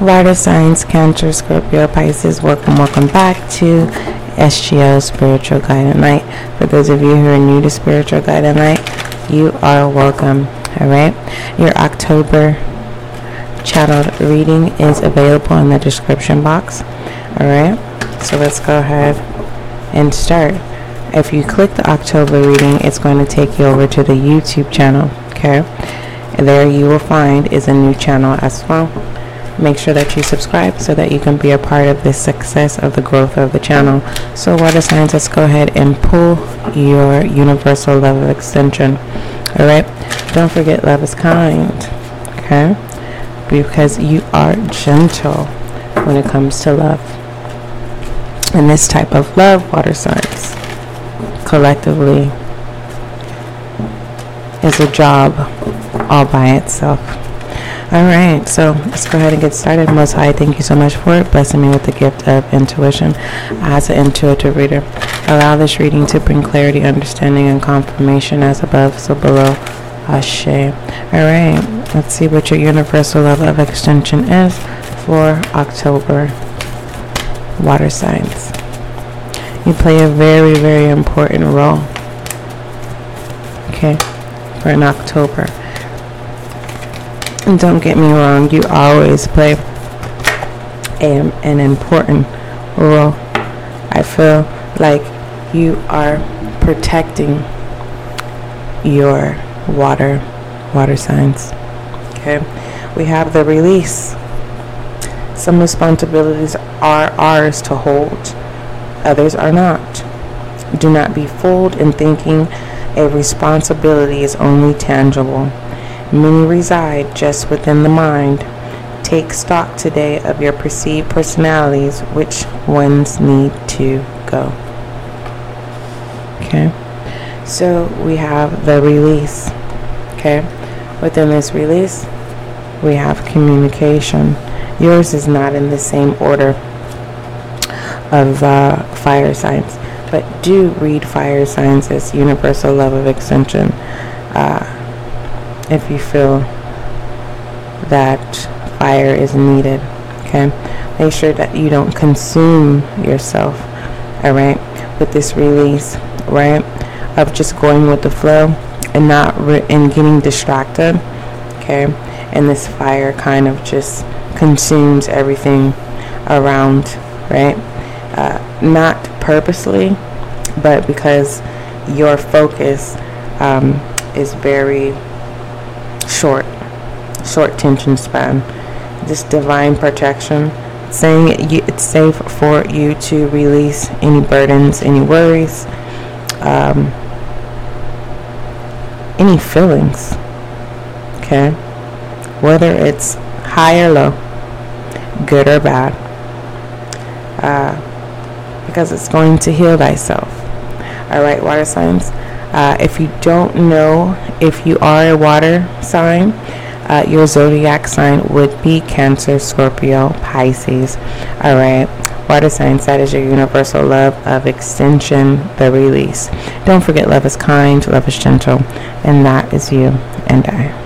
Water signs, Cancer, Scorpio, Pisces, welcome, welcome back to SGL Spiritual Guiding Light. For those of you who are new to Spiritual Guiding Light, you are welcome. All right. Your October channeled reading is available in the description box. All right. So let's go ahead and start. If you click the October reading, it's going to take you over to the YouTube channel. Okay. And there you will find is a new channel as well make sure that you subscribe so that you can be a part of the success of the growth of the channel. So water signs, let's go ahead and pull your universal love of extension. All right. Don't forget love is kind. Okay. Because you are gentle when it comes to love. And this type of love, water signs, collectively is a job all by itself. All right, so let's go ahead and get started. Most High, thank you so much for blessing me with the gift of intuition. As an intuitive reader, allow this reading to bring clarity, understanding, and confirmation as above, so below. Ashe. All right, let's see what your universal level of extension is for October water signs. You play a very, very important role. Okay, for an October. And don't get me wrong, you always play a, an important role. I feel like you are protecting your water water signs. Okay. We have the release. Some responsibilities are ours to hold. Others are not. Do not be fooled in thinking a responsibility is only tangible. Many reside just within the mind. Take stock today of your perceived personalities, which ones need to go. Okay, so we have the release. Okay, within this release, we have communication. Yours is not in the same order of uh, fire signs, but do read fire signs as universal love of extension. Uh, if you feel that fire is needed. Okay, make sure that you don't consume yourself. All right, with this release, right, of just going with the flow and not re- and getting distracted. Okay, and this fire kind of just consumes everything around, right? Uh, not purposely, but because your focus um, is very short, short tension span. This divine protection, saying it's safe for you to release any burdens, any worries, um, any feelings. Okay, whether it's high or low, good or bad, uh, because it's going to heal thyself. All right, water signs. Uh, if you don't know if you are a water sign, uh, your zodiac sign would be Cancer, Scorpio, Pisces. All right. Water signs, that is your universal love of extension, the release. Don't forget, love is kind, love is gentle, and that is you and I.